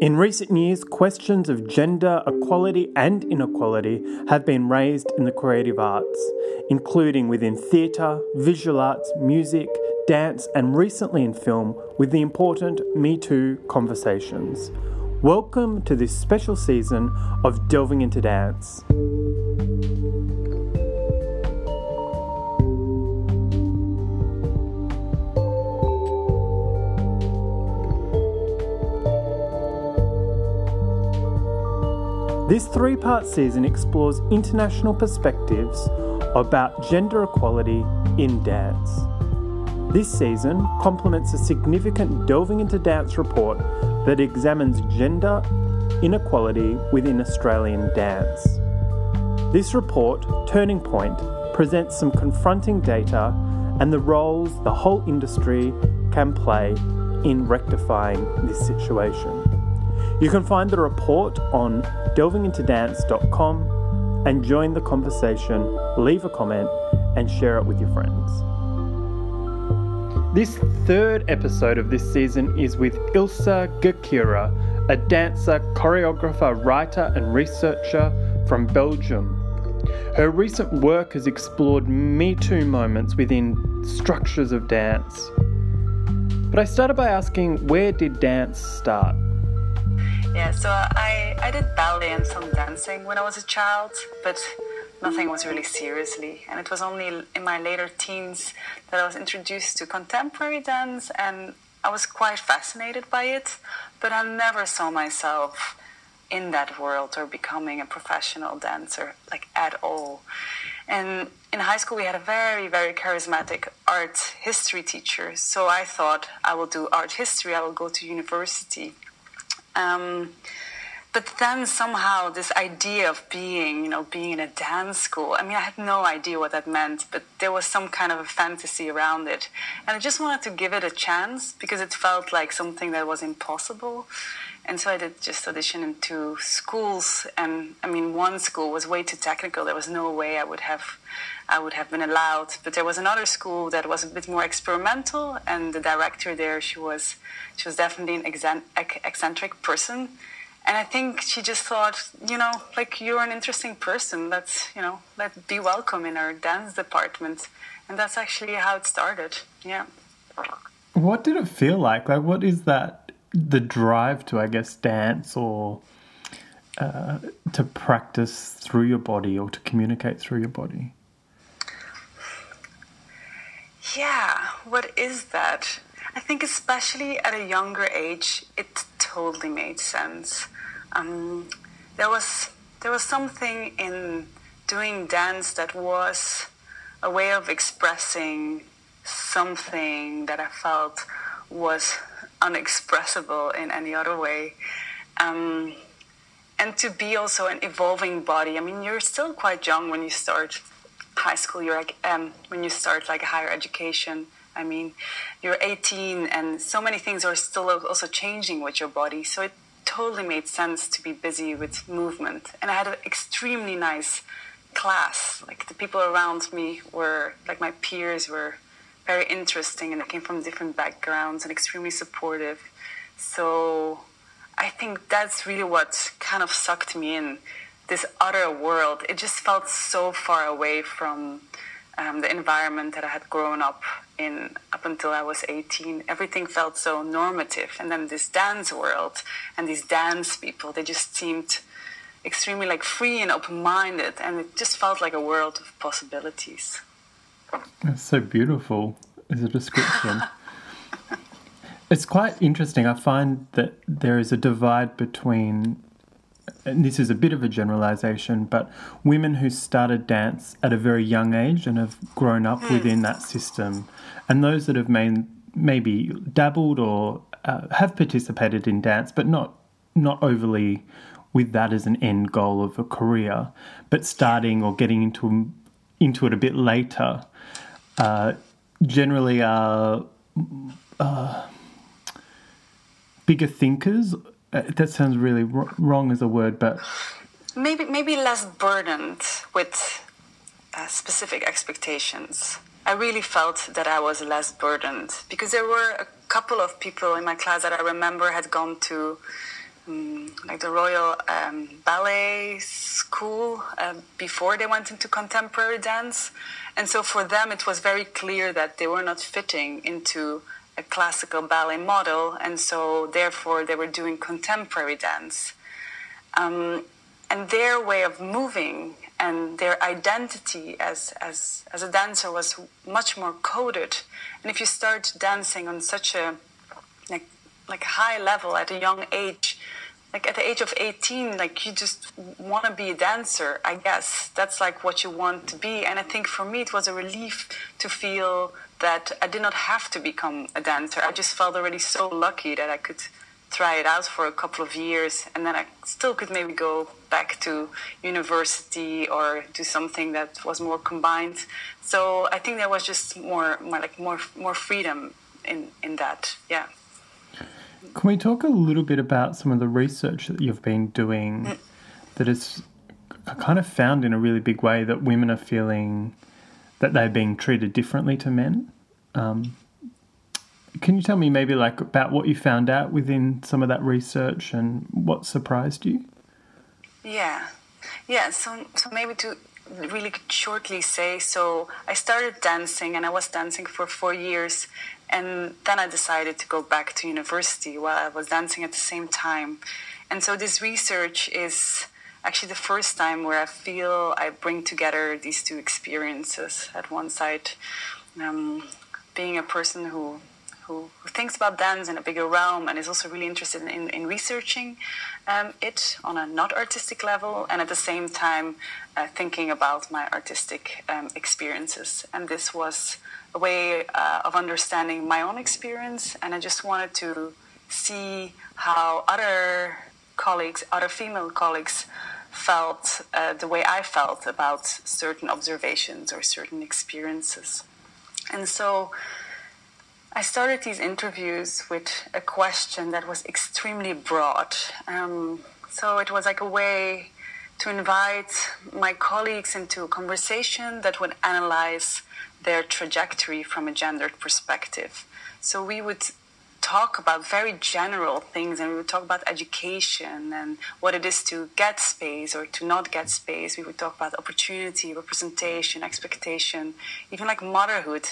In recent years, questions of gender equality and inequality have been raised in the creative arts, including within theatre, visual arts, music, dance, and recently in film with the important Me Too conversations. Welcome to this special season of Delving into Dance. This three part season explores international perspectives about gender equality in dance. This season complements a significant Delving into Dance report that examines gender inequality within Australian dance. This report, Turning Point, presents some confronting data and the roles the whole industry can play in rectifying this situation. You can find the report on delvingintodance.com and join the conversation, leave a comment, and share it with your friends. This third episode of this season is with Ilse Ghekiere, a dancer, choreographer, writer, and researcher from Belgium. Her recent work has explored Me Too moments within structures of dance. But I started by asking where did dance start? Yeah, so I, I did ballet and some dancing when I was a child, but nothing was really seriously. And it was only in my later teens that I was introduced to contemporary dance, and I was quite fascinated by it, but I never saw myself in that world or becoming a professional dancer, like at all. And in high school, we had a very, very charismatic art history teacher. So I thought I will do art history, I will go to university. Um, but then somehow this idea of being, you know, being in a dance school, I mean, I had no idea what that meant, but there was some kind of a fantasy around it. And I just wanted to give it a chance because it felt like something that was impossible. And so I did just audition into schools. And I mean, one school was way too technical. There was no way I would have. I would have been allowed, but there was another school that was a bit more experimental, and the director there, she was, she was definitely an eccentric person, and I think she just thought, you know, like you're an interesting person. Let's, you know, let be welcome in our dance department, and that's actually how it started. Yeah. What did it feel like? Like, what is that? The drive to, I guess, dance or uh, to practice through your body or to communicate through your body. Yeah, what is that? I think, especially at a younger age, it totally made sense. Um, there was there was something in doing dance that was a way of expressing something that I felt was unexpressible in any other way. Um, and to be also an evolving body. I mean, you're still quite young when you start high school. You're like um, when you start like higher education. I mean, you're 18, and so many things are still also changing with your body. So it totally made sense to be busy with movement. And I had an extremely nice class. Like the people around me were, like my peers were very interesting and they came from different backgrounds and extremely supportive. So I think that's really what kind of sucked me in this other world. It just felt so far away from um, the environment that I had grown up in up until I was 18. Everything felt so normative. And then this dance world and these dance people, they just seemed extremely like free and open-minded and it just felt like a world of possibilities. That's so beautiful as a description. it's quite interesting. I find that there is a divide between and this is a bit of a generalization, but women who started dance at a very young age and have grown up mm. within that system, and those that have maybe dabbled or uh, have participated in dance, but not not overly with that as an end goal of a career, but starting or getting into into it a bit later, uh, generally are uh, bigger thinkers uh, that sounds really wrong as a word, but maybe maybe less burdened with uh, specific expectations. I really felt that I was less burdened because there were a couple of people in my class that I remember had gone to um, like the Royal um, Ballet School uh, before they went into contemporary dance, and so for them it was very clear that they were not fitting into a classical ballet model, and so therefore they were doing contemporary dance. Um, and their way of moving and their identity as, as, as a dancer was much more coded. And if you start dancing on such a like, like high level at a young age, like at the age of 18, like you just want to be a dancer, I guess. That's like what you want to be. And I think for me, it was a relief to feel that I did not have to become a dancer. I just felt already so lucky that I could try it out for a couple of years and then I still could maybe go back to university or do something that was more combined. So I think there was just more, more like more more freedom in in that. Yeah. Can we talk a little bit about some of the research that you've been doing mm. that is kind of found in a really big way that women are feeling that they're being treated differently to men? Um, can you tell me maybe like about what you found out within some of that research and what surprised you? Yeah, yeah. So, so maybe to really shortly say, so I started dancing and I was dancing for four years, and then I decided to go back to university while I was dancing at the same time. And so this research is actually the first time where I feel I bring together these two experiences at one side. Um, being a person who who, thinks about dance in a bigger realm and is also really interested in, in researching um, it on a not artistic level, and at the same time uh, thinking about my artistic um, experiences. And this was a way uh, of understanding my own experience, and I just wanted to see how other colleagues, other female colleagues, felt uh, the way I felt about certain observations or certain experiences. And so I started these interviews with a question that was extremely broad. Um, so it was like a way to invite my colleagues into a conversation that would analyze their trajectory from a gendered perspective. So we would talk about very general things and we would talk about education and what it is to get space or to not get space. We would talk about opportunity, representation, expectation, even like motherhood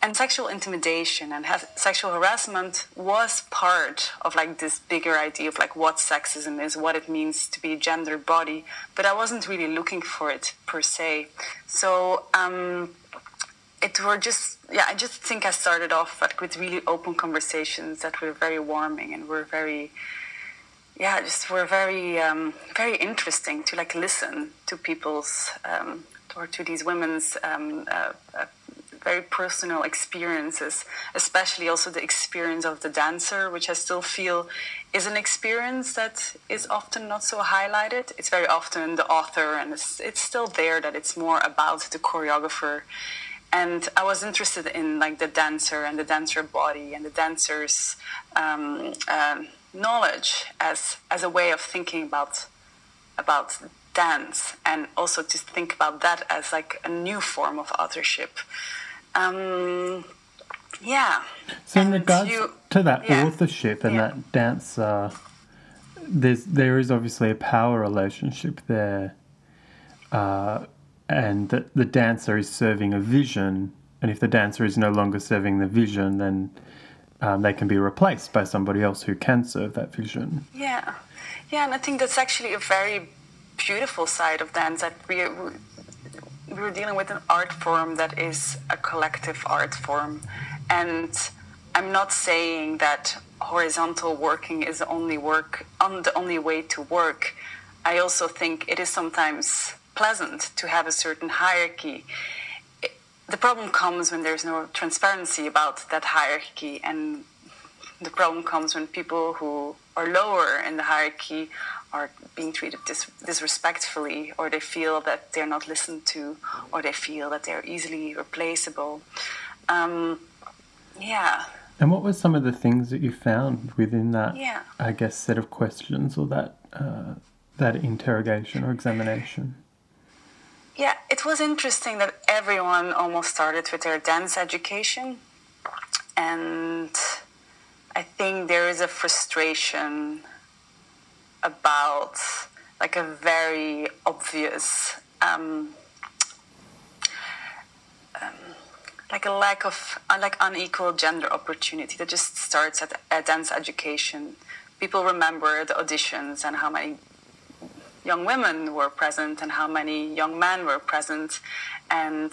and sexual intimidation and sexual harassment was part of like this bigger idea of like what sexism is what it means to be a gender body but i wasn't really looking for it per se so um, it were just yeah i just think i started off like with really open conversations that were very warming and were very yeah just were very um, very interesting to like listen to people's um, or to these women's um, uh, uh, very personal experiences, especially also the experience of the dancer, which I still feel is an experience that is often not so highlighted. It's very often the author, and it's, it's still there that it's more about the choreographer. And I was interested in like the dancer and the dancer body and the dancer's um, uh, knowledge as as a way of thinking about about dance and also to think about that as like a new form of authorship um, yeah. So in regards you, to that yeah. authorship and yeah. that dance, uh, there's there is obviously a power relationship there, uh, and that the dancer is serving a vision, and if the dancer is no longer serving the vision, then um, they can be replaced by somebody else who can serve that vision. Yeah, yeah, and I think that's actually a very beautiful side of dance that we we're dealing with an art form that is a collective art form. And I'm not saying that horizontal working is the only work on the only way to work. I also think it is sometimes pleasant to have a certain hierarchy. The problem comes when there's no transparency about that hierarchy, and the problem comes when people who are lower in the hierarchy are being treated dis- disrespectfully, or they feel that they're not listened to, or they feel that they're easily replaceable. Um, yeah. And what were some of the things that you found within that, yeah. I guess, set of questions or that uh, that interrogation or examination? Yeah, it was interesting that everyone almost started with their dance education, and I think there is a frustration about like a very obvious um, um, like a lack of uh, like unequal gender opportunity that just starts at, at dance education. People remember the auditions and how many young women were present and how many young men were present, and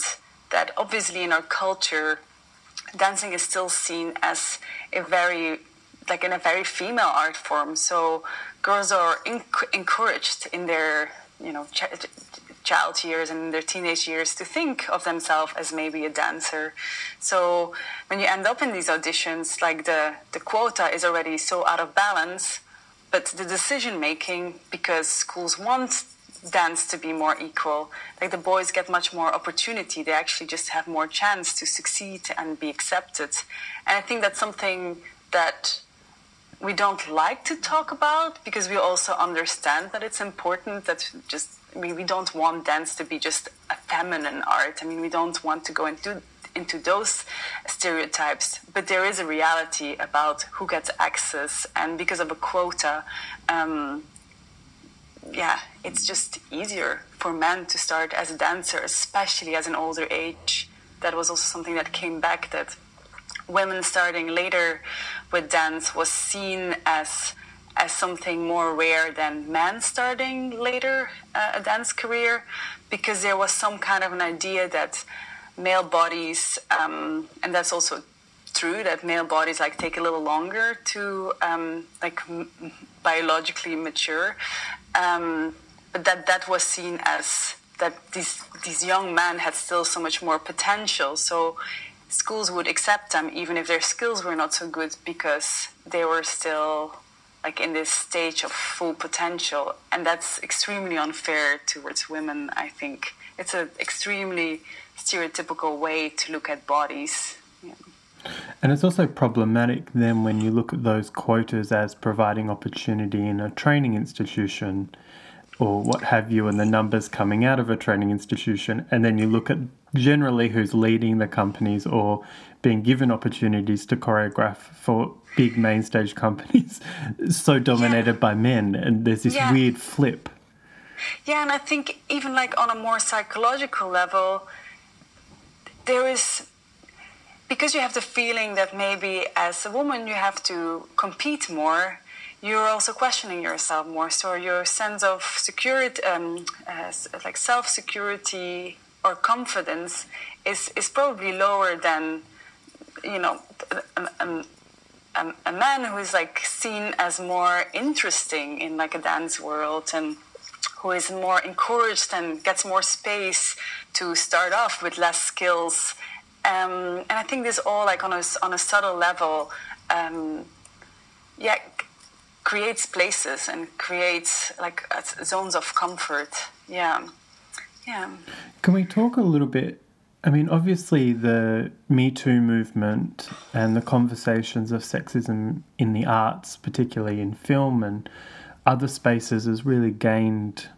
that obviously in our culture, dancing is still seen as a very like in a very female art form. So girls are enc- encouraged in their you know ch- child years and their teenage years to think of themselves as maybe a dancer. So when you end up in these auditions, like the, the quota is already so out of balance, but the decision making, because schools want dance to be more equal, like the boys get much more opportunity. They actually just have more chance to succeed and be accepted. And I think that's something that we don't like to talk about because we also understand that it's important that just I mean, we don't want dance to be just a feminine art. I mean, we don't want to go into into those stereotypes, but there is a reality about who gets access, and because of a quota, um, yeah, it's just easier for men to start as a dancer, especially as an older age. That was also something that came back that women starting later with dance was seen as as something more rare than men starting later uh, a dance career because there was some kind of an idea that male bodies um, and that's also true that male bodies like take a little longer to um, like m- biologically mature. Um, but that that was seen as that these these young men had still so much more potential. So schools would accept them even if their skills were not so good because they were still like in this stage of full potential. And that's extremely unfair towards women i think. It's an extremely stereotypical way to look at bodies yeah. and it's also problematic then when you look at those quotas as providing opportunity in a training institution or what have you, and the numbers coming out of a training institution, and then you look at generally who's leading the companies or being given opportunities to choreograph for big main stage companies so dominated yeah. by men and there's this yeah. weird flip yeah and i think even like on a more psychological level there is because you have the feeling that maybe as a woman you have to compete more you're also questioning yourself more. So your sense of security um, uh, like self security or confidence is is probably lower than you know a, a, a, man who is like seen as more interesting in like a dance world and who is more encouraged and gets more space to start off with less skills. Um, and I think this all like on a on a subtle level um, yeah creates places and creates like zones of comfort. Yeah. Yeah. Can we talk a little bit I mean, obviously, the Me Too movement and the conversations of sexism in the arts, particularly in film and other spaces, has really gained,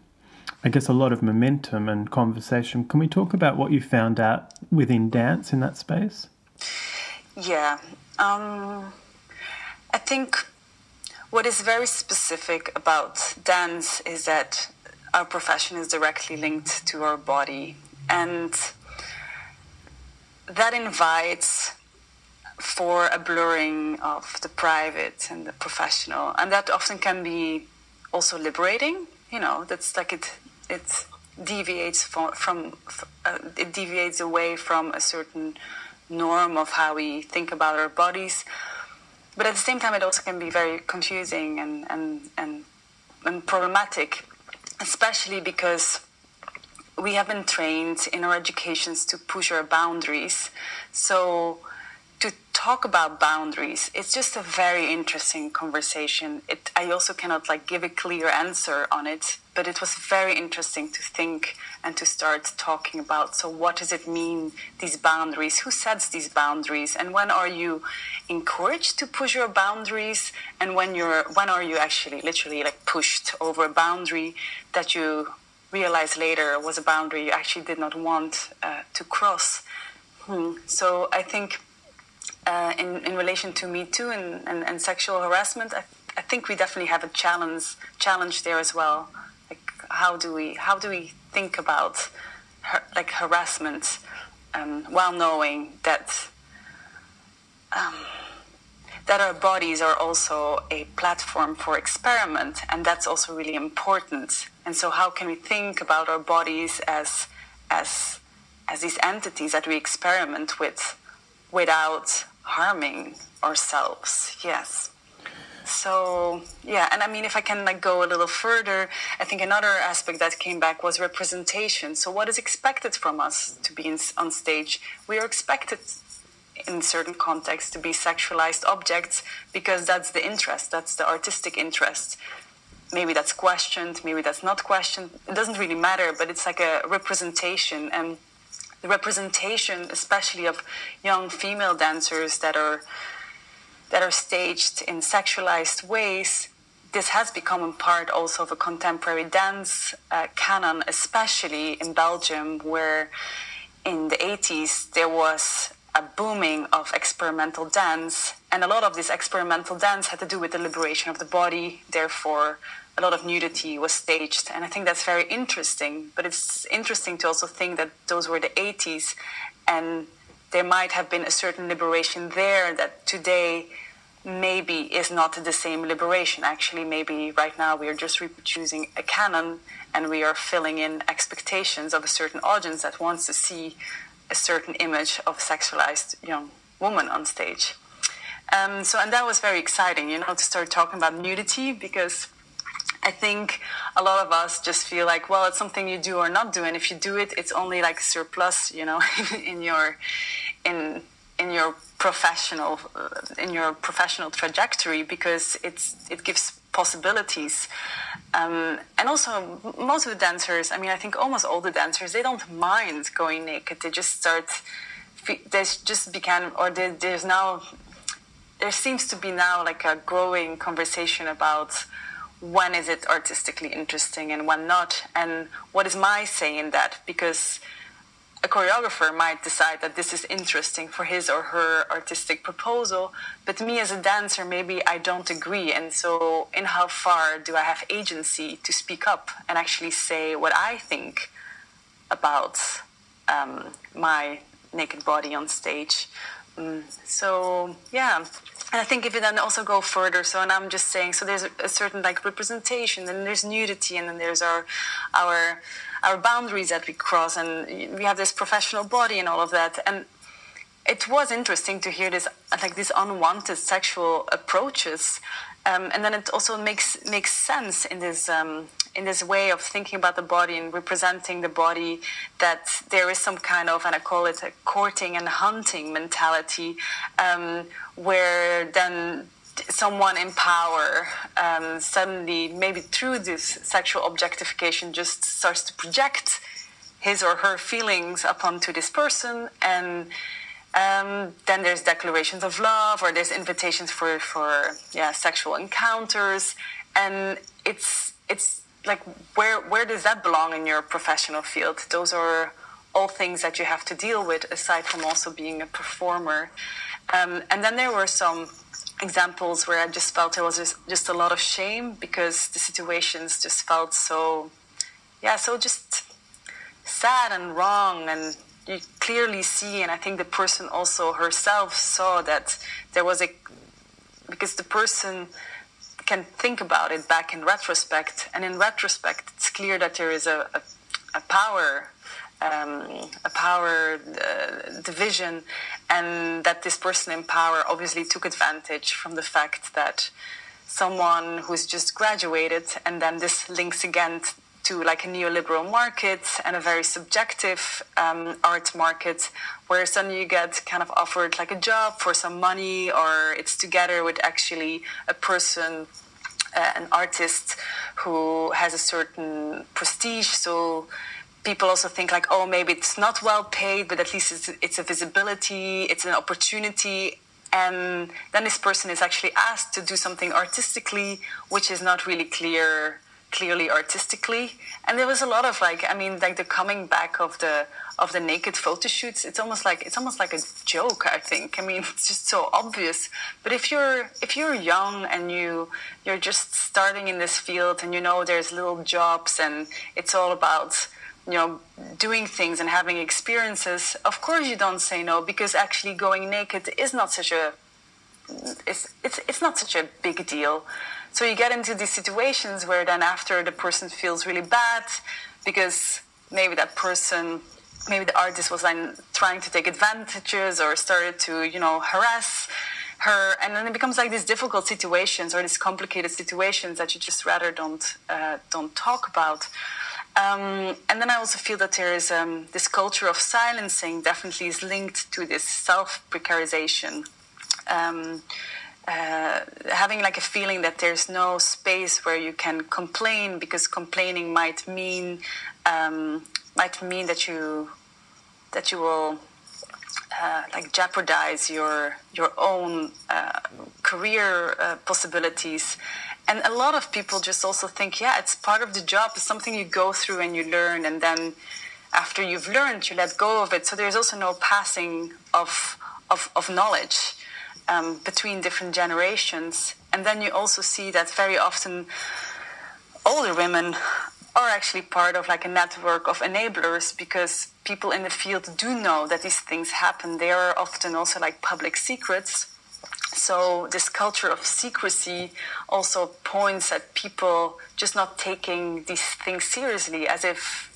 I guess, a lot of momentum and conversation. Can we talk about what you found out within dance in that space? Yeah. Um, I think what is very specific about dance is that our profession is directly linked to our body. And that invites for a blurring of the private and the professional, and that often can be also liberating. You know, that's like it it deviates from, from uh, it deviates away from a certain norm of how we think about our bodies. But at the same time, it also can be very confusing and and and, and problematic, especially because we have been trained in our educations to push our boundaries. So to talk about boundaries, it's just a very interesting conversation. It, I also cannot like give a clear answer on it, but it was very interesting to think and to start talking about. So what does it mean these boundaries? Who sets these boundaries? And when are you encouraged to push your boundaries? And when you're when are you actually literally like pushed over a boundary that you realize later was a boundary you actually did not want uh, to cross. Hmm. So I think uh, in, in relation to Me Too and, and, and, sexual harassment, I, I think we definitely have a challenge challenge there as well. Like how do we how do we think about her, like harassment um, while knowing that um, that our bodies are also a platform for experiment, and that's also really important. And so, how can we think about our bodies as as as these entities that we experiment with without harming ourselves? Yes. So yeah, and I mean, if I can like go a little further, I think another aspect that came back was representation. So what is expected from us to be in, on stage? We are expected in certain contexts to be sexualized objects because that's the interest, that's the artistic interest. Maybe that's questioned, maybe that's not questioned. It doesn't really matter, but it's like a representation. And the representation, especially of young female dancers that are that are staged in sexualized ways, this has become a part also of a contemporary dance uh, canon, especially in Belgium, where in the 80s there was a booming of experimental dance. And a lot of this experimental dance had to do with the liberation of the body. Therefore, a lot of nudity was staged. And I think that's very interesting. But it's interesting to also think that those were the 80s and there might have been a certain liberation there that today maybe is not the same liberation. Actually, maybe right now we are just reproducing a canon and we are filling in expectations of a certain audience that wants to see a certain image of a sexualized young woman on stage. Um, so, and that was very exciting, you know, to start talking about nudity because I think a lot of us just feel like, well, it's something you do or not do, and if you do it, it's only like surplus, you know, in your in in your professional uh, in your professional trajectory because it's it gives possibilities. Um, and also, most of the dancers, I mean, I think almost all the dancers, they don't mind going naked. They just start, they just began, or they, there's now, there seems to be now like a growing conversation about when is it artistically interesting and when not. And what is my say in that? Because a choreographer might decide that this is interesting for his or her artistic proposal, but me as a dancer, maybe I don't agree. And so, in how far do I have agency to speak up and actually say what I think about um, my naked body on stage? Um, so, yeah. And I think if you then also go further, so and I'm just saying, so there's a, certain like representation, and there's nudity, and then there's our our our boundaries that we cross, and we have this professional body and all of that. And it was interesting to hear this, like these unwanted sexual approaches, um, and then it also makes makes sense in this um, in this way of thinking about the body and representing the body that there is some kind of, and I call it a courting and hunting mentality, um, where then someone in power um, suddenly, maybe through this sexual objectification, just starts to project his or her feelings upon to this person, and um, then there's declarations of love, or there's invitations for for yeah sexual encounters, and it's it's like where where does that belong in your professional field? Those are all things that you have to deal with aside from also being a performer. Um, and then there were some examples where I just felt there was just, just a lot of shame because the situations just felt so, yeah, so just sad and wrong. And you clearly see, and I think the person also herself saw that there was a, because the person can think about it back in retrospect, and in retrospect, it's clear that there is a, a, a power um, a power uh, division, and that this person in power obviously took advantage from the fact that someone who's just graduated, and then this links again to like a neoliberal market and a very subjective um, art market, where suddenly you get kind of offered like a job for some money, or it's together with actually a person uh, an artist who has a certain prestige. So people also think like, oh, maybe it's not well paid, but at least it's, it's a visibility, it's an opportunity. And then this person is actually asked to do something artistically, which is not really clear clearly artistically. And there was a lot of like i mean like the coming back of the of the naked photo shoots it's almost like it's almost like a joke i think. I mean it's just so obvious. But if you're if you're young and you you're just starting in this field and you know there's little jobs and it's all about you know doing things and having experiences of course you don't say no because actually going naked is not such a it's it's, it's not such a big deal so you get into these situations where then after the person feels really bad because maybe that person maybe the artist was then trying to take advantages or started to you know harass her and then it becomes like these difficult situations or these complicated situations that you just rather don't uh, don't talk about um, and then I also feel that there is um, this culture of silencing definitely is linked to this self precarization. Um, uh, having like a feeling that there's no space where you can complain because complaining might mean um, might mean that you that you will uh, like jeopardize your your own uh, career uh, possibilities. And a lot of people just also think yeah it's part of the job. It's something you go through and you learn and then after you've learned you let go of it. So there's also no passing of of, of knowledge um, between different generations. And then you also see that very often older women are actually part of like a network of enablers because people in the field do know that these things happen. They are often also like public secrets. So this culture of secrecy also points at people just not taking these things seriously as if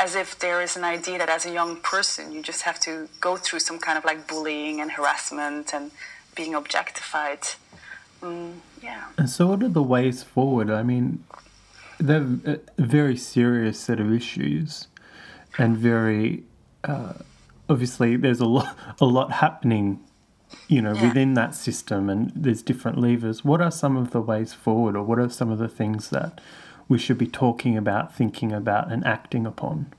as if there is an idea that as a young person you just have to go through some kind of like bullying and harassment and being objectified. Mm, yeah. And so, what are the ways forward? I mean, they're a very serious set of issues, and very uh, obviously there's a lot a lot happening, you know, yeah. within that system, and there's different levers. What are some of the ways forward, or what are some of the things that we should be talking about, thinking about, and acting upon?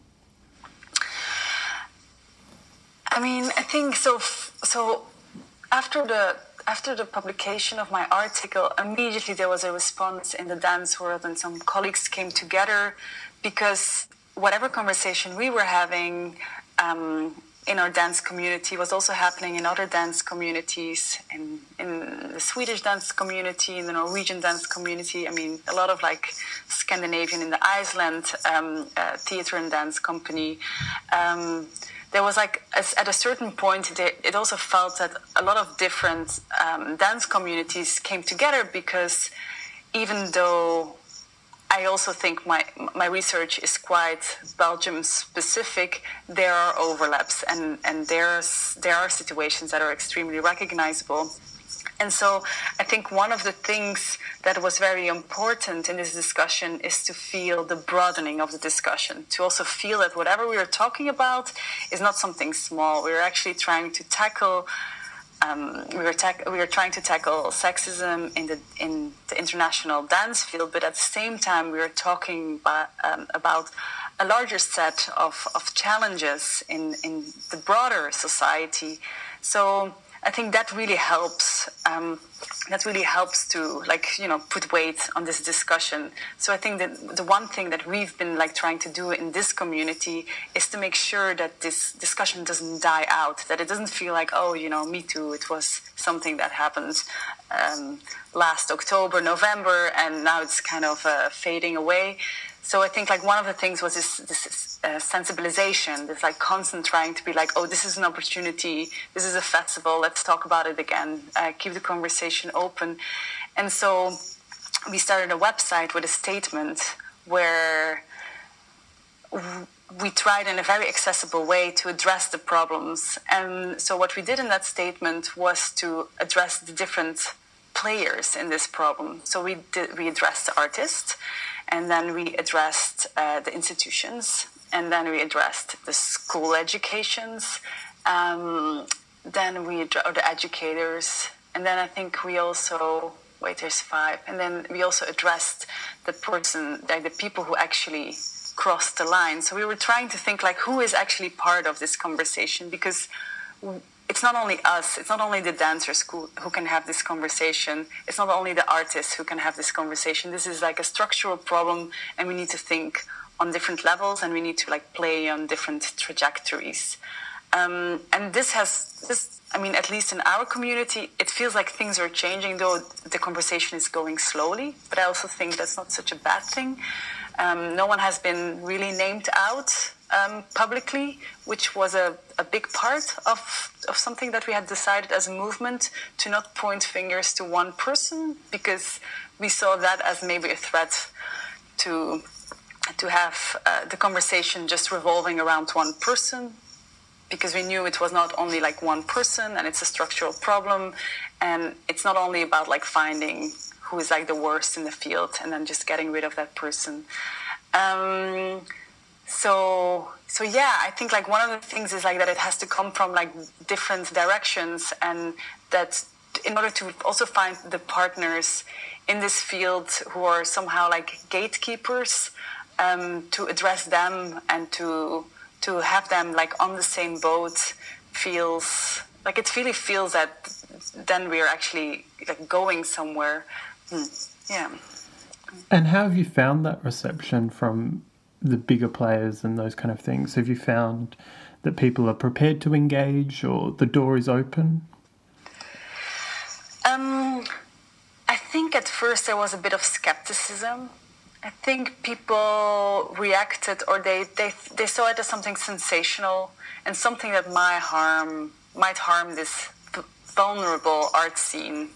I mean, I think so. So after the after the publication of my article, immediately there was a response in the dance world, and some colleagues came together because whatever conversation we were having um, in our dance community was also happening in other dance communities, in, in the Swedish dance community, in the Norwegian dance community. I mean, a lot of like Scandinavian in the Iceland um, uh, theater and dance company. Um, there was like at a certain point it also felt that a lot of different um, dance communities came together because even though I also think my my research is quite Belgium specific. There are overlaps, and and there's there are situations that are extremely recognizable. And so I think one of the things that was very important in this discussion is to feel the broadening of the discussion, to also feel that whatever we are talking about is not something small. We're actually trying to tackle. Um, we, were we were trying to tackle sexism in the in the international dance field, but at the same time, we were talking um, about a larger set of, of challenges in, in the broader society. So I think that really helps. Um, that really helps to like you know put weight on this discussion. So I think that the one thing that we've been like trying to do in this community is to make sure that this discussion doesn't die out. That it doesn't feel like oh you know me too. It was something that happened um, last October, November, and now it's kind of uh, fading away so I think like one of the things was this, this uh, sensibilization, this like constant trying to be like, oh, this is an opportunity, this is a festival, let's talk about it again, uh, keep the conversation open. And so we started a website with a statement where we tried in a very accessible way to address the problems. And so what we did in that statement was to address the different players in this problem. So we did, we addressed the artist and then we addressed uh, the institutions, and then we addressed the school educations, um, then we or the educators, and then I think we also wait there's five, and then we also addressed the person, like the people who actually crossed the line. So we were trying to think like who is actually part of this conversation because it's not only us, it's not only the dancers who, who can have this conversation, it's not only the artists who can have this conversation. This is like a structural problem, and we need to think on different levels and we need to like play on different trajectories. Um, and this has this i mean at least in our community it feels like things are changing though the conversation is going slowly but i also think that's not such a bad thing um, no one has been really named out um, publicly, which was a, a big part of, of something that we had decided as a movement to not point fingers to one person because we saw that as maybe a threat to to have uh, the conversation just revolving around one person because we knew it was not only like one person and it's a structural problem and it's not only about like finding who is like the worst in the field and then just getting rid of that person. Um, so so yeah i think like one of the things is like that it has to come from like different directions and that in order to also find the partners in this field who are somehow like gatekeepers um, to address them and to to have them like on the same boat feels like it really feels that then we're actually like going somewhere hmm. yeah and how have you found that reception from the bigger players and those kind of things? Have you found that people are prepared to engage or the door is open? Um, I think at first there was a bit of skepticism. I think people reacted or they, they, they saw it as something sensational and something that might harm might harm this vulnerable art scene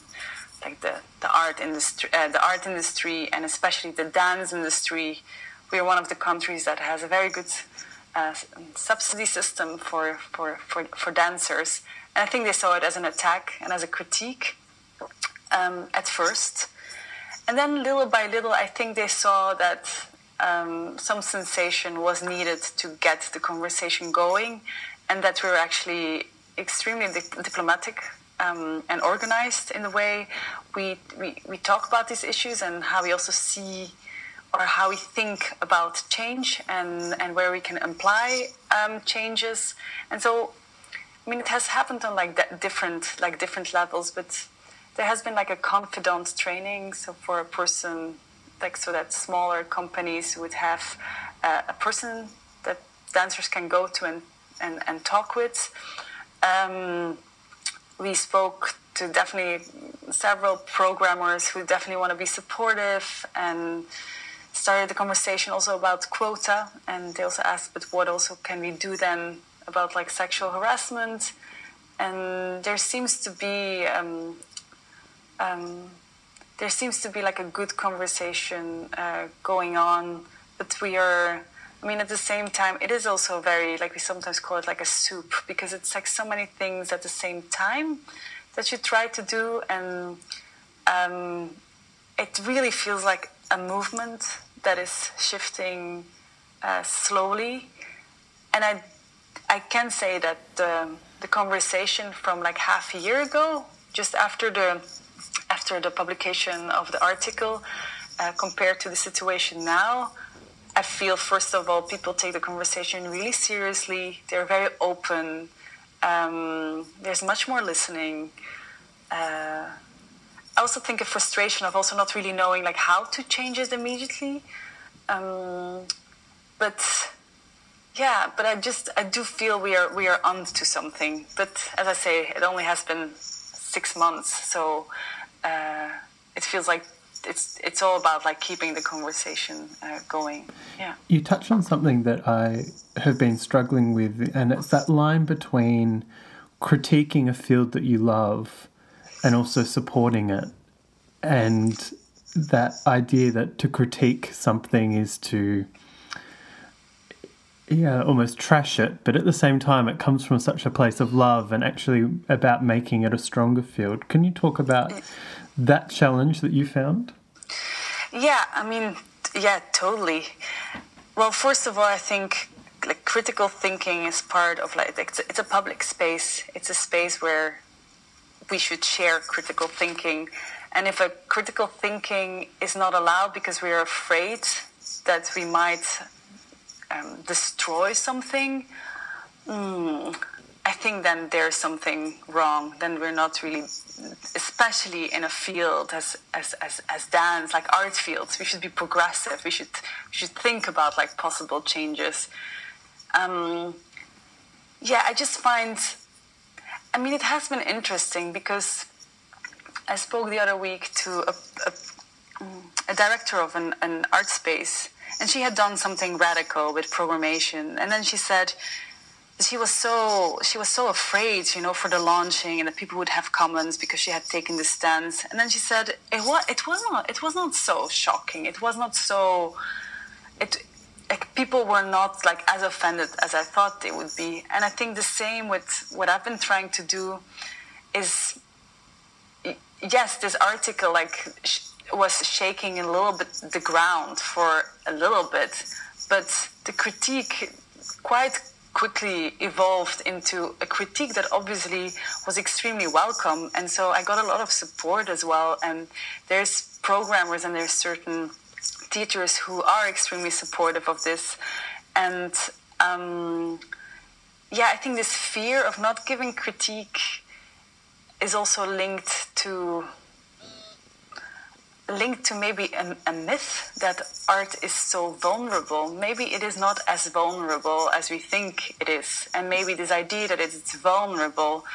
like the, the art industry uh, the art industry and especially the dance industry we are one of the countries that has a very good uh, subsidy system for, for, for, for, dancers. And I think they saw it as an attack and as a critique um, at first. And then little by little, I think they saw that um, some sensation was needed to get the conversation going and that we were actually extremely di- diplomatic um, and organized in the way we, we, we talk about these issues and how we also see or how we think about change and, and where we can apply um, changes. And so, I mean, it has happened on like different like different levels, but there has been like a confidant training. So for a person, like so that smaller companies would have uh, a person that dancers can go to and and, and talk with. Um, we spoke to definitely several programmers who definitely want to be supportive and started the conversation also about quota, and they also asked, but what also can we do then about like sexual harassment? And there seems to be um, um, there seems to be like a good conversation uh, going on, but we are. I mean, at the same time, it is also very like we sometimes call it like a soup because it's like so many things at the same time that you try to do, and um, it really feels like a movement that is shifting uh, slowly. And I, I can say that the, the conversation from like half a year ago, just after the, after the publication of the article, uh, compared to the situation now, I feel first of all people take the conversation really seriously. They're very open. Um, there's much more listening. Uh, I also think a frustration of also not really knowing like how to change it immediately. Um, but yeah, but I just I do feel we are we are onto something. But as I say, it only has been six months, so uh, it feels like it's it's all about like keeping the conversation uh, going. Yeah. You touched on something that I have been struggling with, and it's that line between critiquing a field that you love and also supporting it. And that idea that to critique something is to yeah almost trash it but at the same time it comes from such a place of love and actually about making it a stronger field. Can you talk about that challenge that you found? Yeah i mean yeah totally. Well first of all i think like critical thinking is part of like it's a, public space. It's a space where we should share critical thinking. And if a critical thinking is not allowed because we are afraid that we might um, destroy something, mm, I think then there's something wrong. Then we're not really, especially in a field as as as, as dance, like art fields. We should be progressive. We should we should think about like possible changes. Um, yeah, I just find. I mean, it has been interesting because I spoke the other week to a, a, a director of an, an art space, and she had done something radical with programmation, and then she said she was so she was so afraid, you know, for the launching and that people would have comments because she had taken the stance. And then she said it was it was not it was not so shocking. It was not so it like people were not like as offended as I thought they would be. And I think the same with what I've been trying to do is yes, this article like sh- was shaking a little bit the ground for a little bit, but the critique quite quickly evolved into a critique that obviously was extremely welcome. And so I got a lot of support as well. And there's programmers and there's certain teachers who are extremely supportive of this. And um, yeah, I think this fear of not giving critique is also linked to linked to maybe a, a, myth that art is so vulnerable. Maybe it is not as vulnerable as we think it is, and maybe this idea that it's vulnerable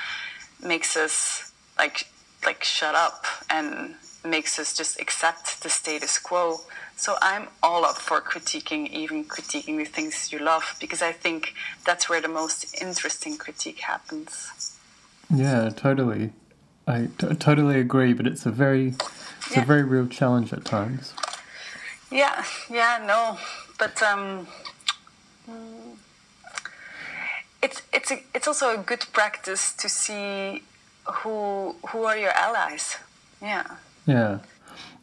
makes us like like shut up and makes us just accept the status quo. So I'm all up for critiquing, even critiquing the things you love, because I think that's where the most interesting critique happens. Yeah, totally. I t- totally agree, but it's a very it's yeah. a very real challenge at times. Yeah, yeah, no, but um, it's it's a, it's also a good practice to see who who are your allies. Yeah. Yeah.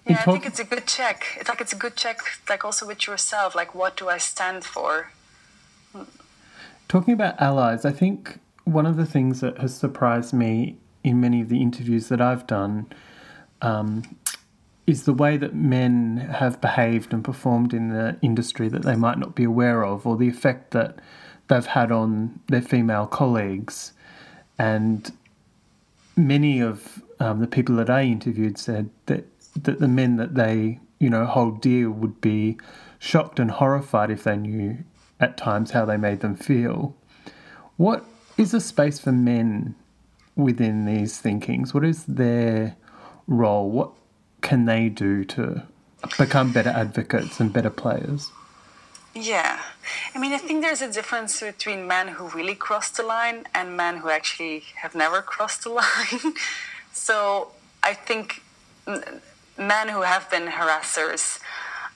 Yeah, I think it's a good check. It's like it's a good check, like also with yourself. Like, what do I stand for? Talking about allies, I think one of the things that has surprised me in many of the interviews that I've done um, is the way that men have behaved and performed in the industry that they might not be aware of, or the effect that they've had on their female colleagues. And many of um, the people that I interviewed said that, that the men that they, you know, hold dear would be shocked and horrified if they knew at times how they made them feel. What is a space for men within these thinkings? What is their role? What can they do to become better advocates and better players? Yeah. I mean, I think there's a difference between men who really cross the line and men who actually have never crossed the line. so I think men who have been harassers,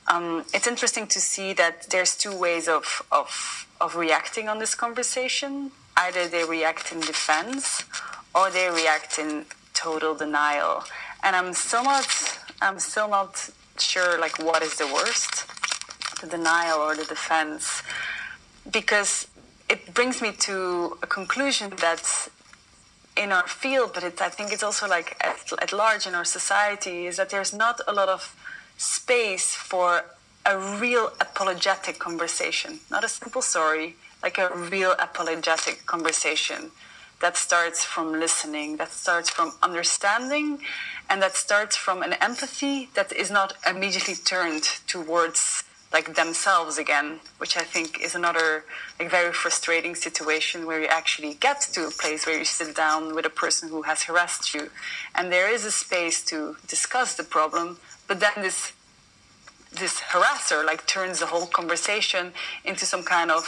um, it's interesting to see that there's two ways of, of, of reacting on this conversation. Either they react in defense or they react in total denial and I'm still not I'm still not sure like what is the worst, the denial or the defense, because it brings me to a conclusion that in our field, but it, I think it's also like at, at large in our society, is that there's not a lot of space for a real apologetic conversation, not a simple story, like a real apologetic conversation that starts from listening, that starts from understanding, and that starts from an empathy that is not immediately turned towards like themselves again, which I think is another like very frustrating situation where you actually get to a place where you sit down with a person who has harassed you, and there is a space to discuss the problem, but then this this harasser like turns the whole conversation into some kind of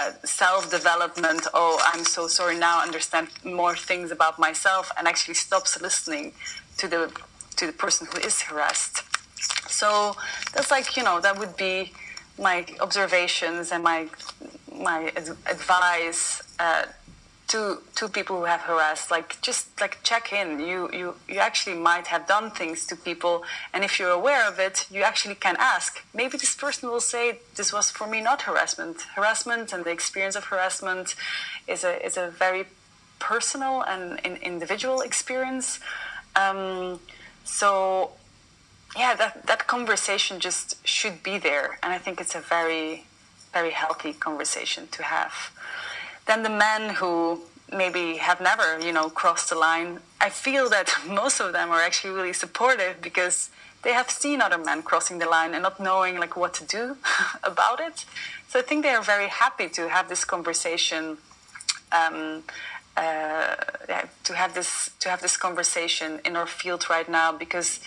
uh, self-development. Oh i'm so sorry now I understand more things about myself and actually stops listening to the to the person who is harassed so that's like you know that would be my observations and my my advice uh, to to people who have harassed. Like just like check in. You you you actually might have done things to people. And if you're aware of it you actually can ask. Maybe this person will say this was for me not harassment. Harassment and the experience of harassment is a is a very personal and individual experience. Um, so yeah that that conversation just should be there and i think it's a very very healthy conversation to have then the men who maybe have never, you know, crossed the line, I feel that most of them are actually really supportive because they have seen other men crossing the line and not knowing like what to do about it. So I think they are very happy to have this conversation. Um, uh, yeah, to have this to have this conversation in our field right now because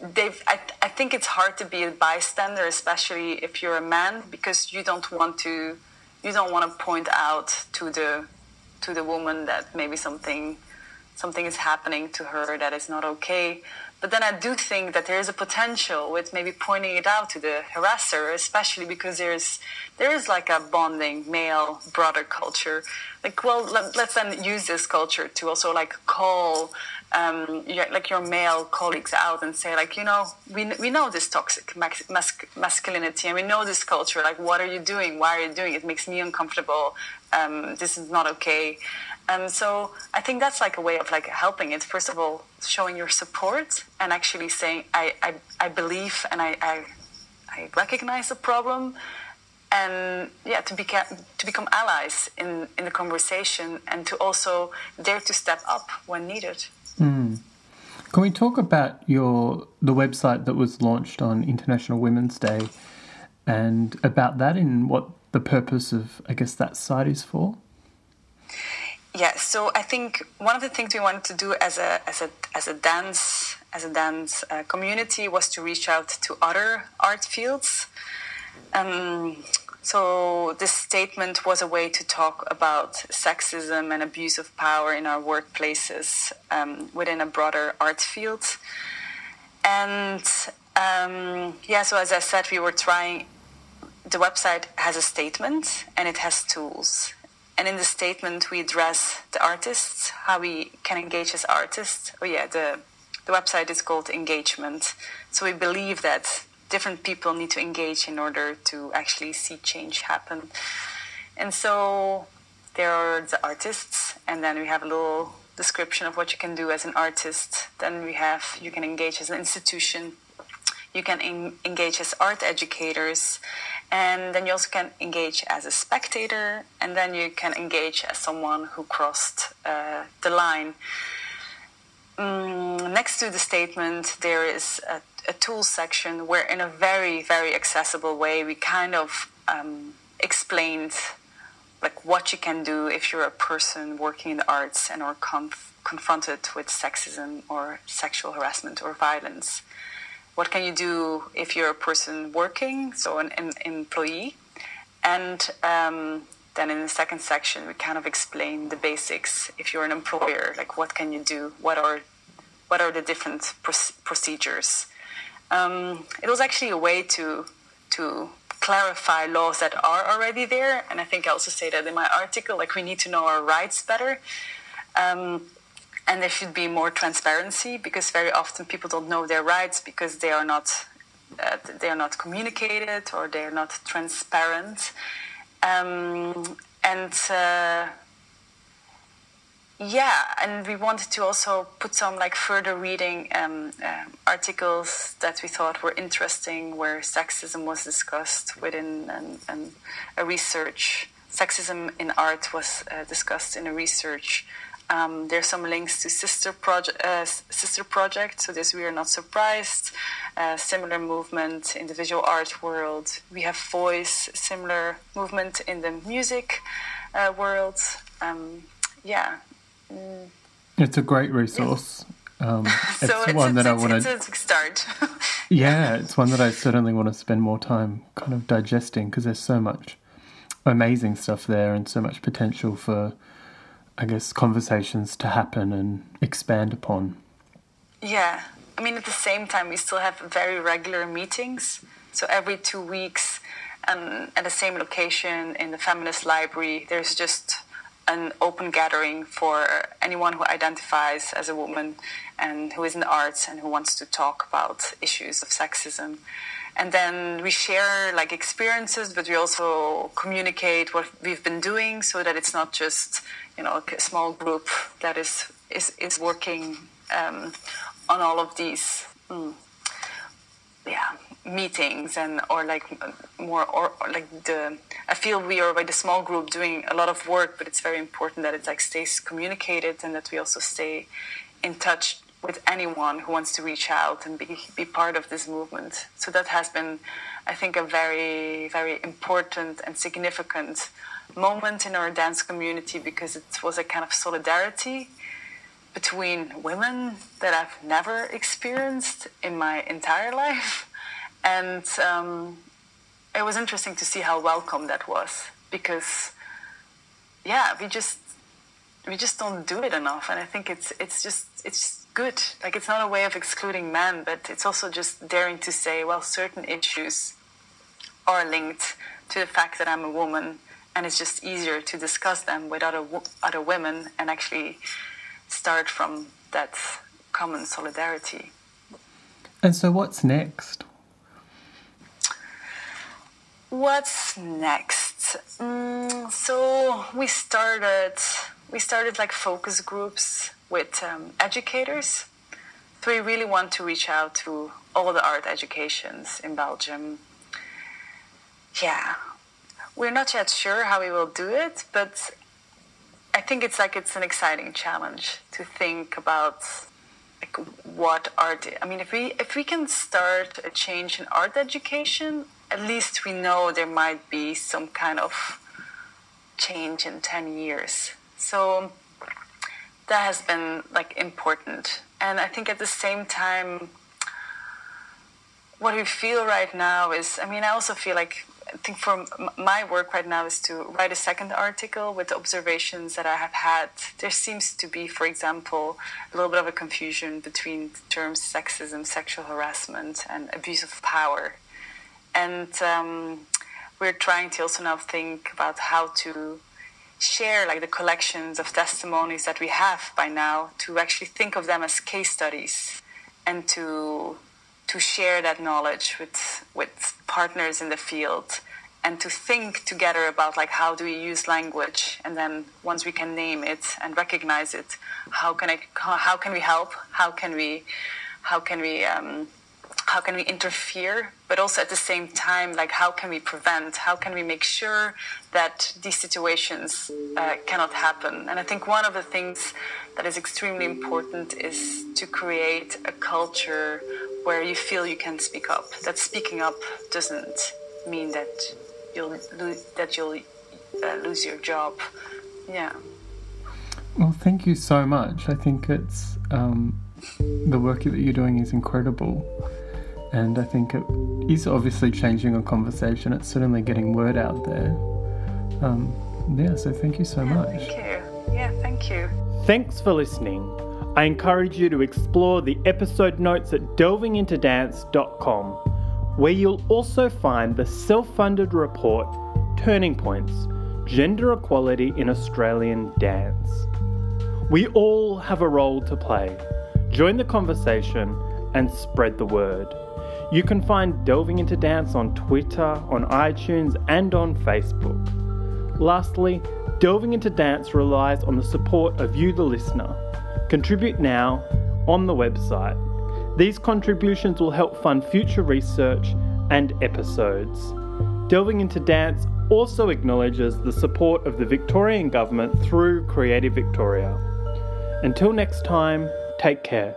they've I, I think it's hard to be a bystander especially if you're a man because you don't want to you don't want to point out to the to the woman that maybe something something is happening to her that is not okay but then I do think that there is a potential with maybe pointing it out to the harasser, especially because there's there is like a bonding male brother culture. Like, well, let, us then use this culture to also like call um, like your male colleagues out and say like, you know, we we know this toxic mas- masculinity and we know this culture. Like, what are you doing? Why are you doing it? It makes me uncomfortable. Um, this is not okay. And so I think that's like a way of like helping it. First of all, showing your support and actually saying, I, I, I believe and I, I, I recognize the problem. And yeah, to, beca- to become allies in, in the conversation and to also dare to step up when needed. Mm. Can we talk about your the website that was launched on International Women's Day and about that and what the purpose of I guess that site is for? Yeah, so I think one of the things we wanted to do as a as a as a dance as a dance uh, community was to reach out to other art fields. Um, so this statement was a way to talk about sexism and abuse of power in our workplaces um, within a broader art field. And um, yeah, so as I said, we were trying. The website has a statement and it has tools and in the statement, we address the artists, how we can engage as artists. Oh, yeah, the, the website is called Engagement. So we believe that different people need to engage in order to actually see change happen. And so there are the artists, and then we have a little description of what you can do as an artist. Then we have you can engage as an institution, you can en- engage as art educators, and then you also can engage as a spectator, and then you can engage as someone who crossed uh, the line. Mm, next to the statement, there is a, a tools section where, in a very, very accessible way, we kind of um, explained like what you can do if you're a person working in the arts and are conf- confronted with sexism or sexual harassment or violence what can you do if you're a person working, so an, an employee, and um, then in the second section we kind of explain the basics. If you're an employer, like what can you do? What are what are the different procedures? Um, it was actually a way to to clarify laws that are already there, and I think I also say that in my article. Like we need to know our rights better. Um, and there should be more transparency because very often people don't know their rights because they are not uh, they are not communicated or they are not transparent um, and uh, yeah and we wanted to also put some like further reading um, uh, articles that we thought were interesting where sexism was discussed within an, an, a research sexism in art was uh, discussed in a research um, there's some links to sister project, uh, sister project. So this we are not surprised. Uh, similar movement in the visual art world. We have voice, similar movement in the music uh, world. Um, yeah. Mm. It's a great resource. Um, it's so it's, one it's, that I want to. It's a start. yeah, it's one that I certainly want to spend more time kind of digesting because there's so much amazing stuff there and so much potential for I guess, conversations to happen and expand upon. Yeah. I mean, at the same time, we still have very regular meetings. So every two weeks, um, at the same location in the feminist library, there's just an open gathering for anyone who identifies as a woman and who is in the arts and who wants to talk about issues of sexism. And then we share like experiences but we also communicate what we've been doing so that it's not just you know a small group that is is, is working um, on all of these. Mm, yeah meetings and or like more or, or, like the I feel we are like a small group doing a lot of work, but it's very important that it like stays communicated and that we also stay in touch with anyone who wants to reach out and be, be part of this movement. So that has been, I think, a very, very important and significant moment in our dance community because it was a kind of solidarity between women that I've never experienced in my entire life. And um, it was interesting to see how welcome that was because, yeah, we just we just don't do it enough. And i think it's it's just it's good. Like it's not a way of excluding men but it's also just daring to say well certain issues are linked to the fact that i'm a woman and it's just easier to discuss them with other other women and actually start from that common solidarity. And so what's next what's next mm, so we started we started like focus groups with um, educators. So we really want to reach out to all the art educations in Belgium. Yeah, we're not yet sure how we will do it, but I think it's like it's an exciting challenge to think about like what art. I mean, if we if we can start a change in art education, at least we know there might be some kind of change in ten years. So that has been like important. And I think at the same time, what we feel right now is, I mean, I also feel like, I think for my work right now is to write a second article with the observations that I have had. There seems to be, for example, a little bit of a confusion between the terms sexism, sexual harassment, and abuse of power. And um, we're trying to also now think about how to share like the collections of testimonies that we have by now to actually think of them as case studies and to to share that knowledge with with partners in the field and to think together about like how do we use language and then once we can name it and recognize it how can I how can we help? How can we how can we um, how can we interfere but also at the same time like how can we prevent? How can we make sure that these situations uh, cannot happen? And i think one of the things that is extremely important is to create a culture where you feel you can speak up that speaking up doesn't mean that you'll lose that you'll uh, lose your job. Yeah. Well thank you so much. I think it's um, the work that you're doing is incredible and I think it is obviously changing a conversation. It's certainly getting word out there. Um, yeah, so thank you so yeah, much. Thank you. Yeah, thank you. Thanks for listening. I encourage you to explore the episode notes at delvingintodance.com, where you'll also find the self funded report Turning Points Gender Equality in Australian Dance. We all have a role to play. Join the conversation and spread the word. You can find Delving into Dance on Twitter, on iTunes, and on Facebook. Lastly, Delving into Dance relies on the support of you, the listener. Contribute now on the website. These contributions will help fund future research and episodes. Delving into Dance also acknowledges the support of the Victorian Government through Creative Victoria. Until next time, take care.